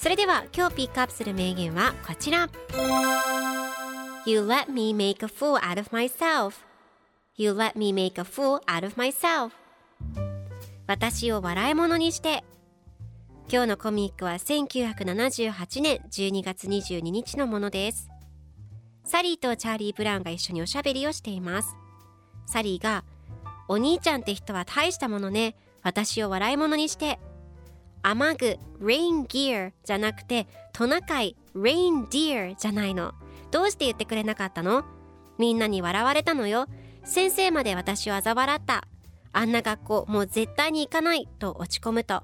それでは今日ピックアップする名言はこちら。You let me make a fool out of myself. You let me make a fool out of myself. 私を笑い物にして。今日のコミックは1978年12月22日のものです。サリーとチャーリー・ブラウンが一緒におしゃべりをしています。サリーが「お兄ちゃんって人は大したものね。私を笑い物にして」雨具レインギアじゃなくてトナカイレインディアじゃないの。どうして言ってくれなかったの？みんなに笑われたのよ。先生まで私を嘲笑った。あんな学校もう絶対に行かない。と落ち込むと。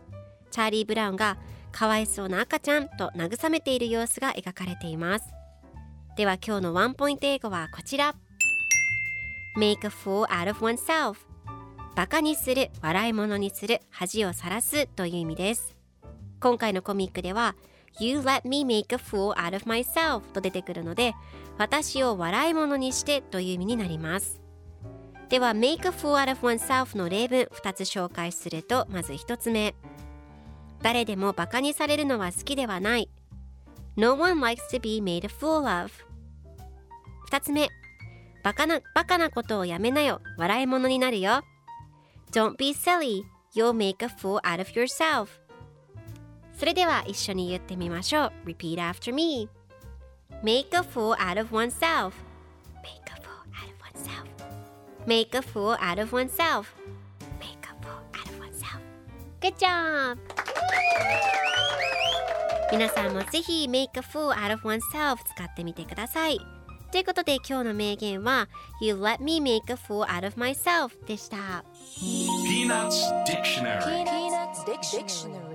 チャーリー・ブラウンがかわいそうな赤ちゃんと慰めている様子が描かれています。では今日のワンポイント英語はこちら。Make a fool out of oneself. バカにする笑い物にする恥をさらすという意味です。今回のコミックでは You let me make a fool out of myself と出てくるので私を笑い物にしてという意味になります。では make a fool out of oneself の例文2つ紹介するとまず1つ目。誰でもバカにされるのは好きではない。No one likes to be made a fool of 2つ目。バカなバカなことをやめなよ。笑い物になるよ。Don't be silly You'll make a fool out of yourself それでは一緒に言ってみましょう Repeat after me Make a fool out of oneself Make a fool out of oneself Make a fool out of oneself Make a fool out of oneself Good job! 皆さんもぜひ Make a fool out of oneself 使ってみてください ということで今日の名言は You let me make a fool out of myself でした Peanuts Dictionary Peanuts Dictionary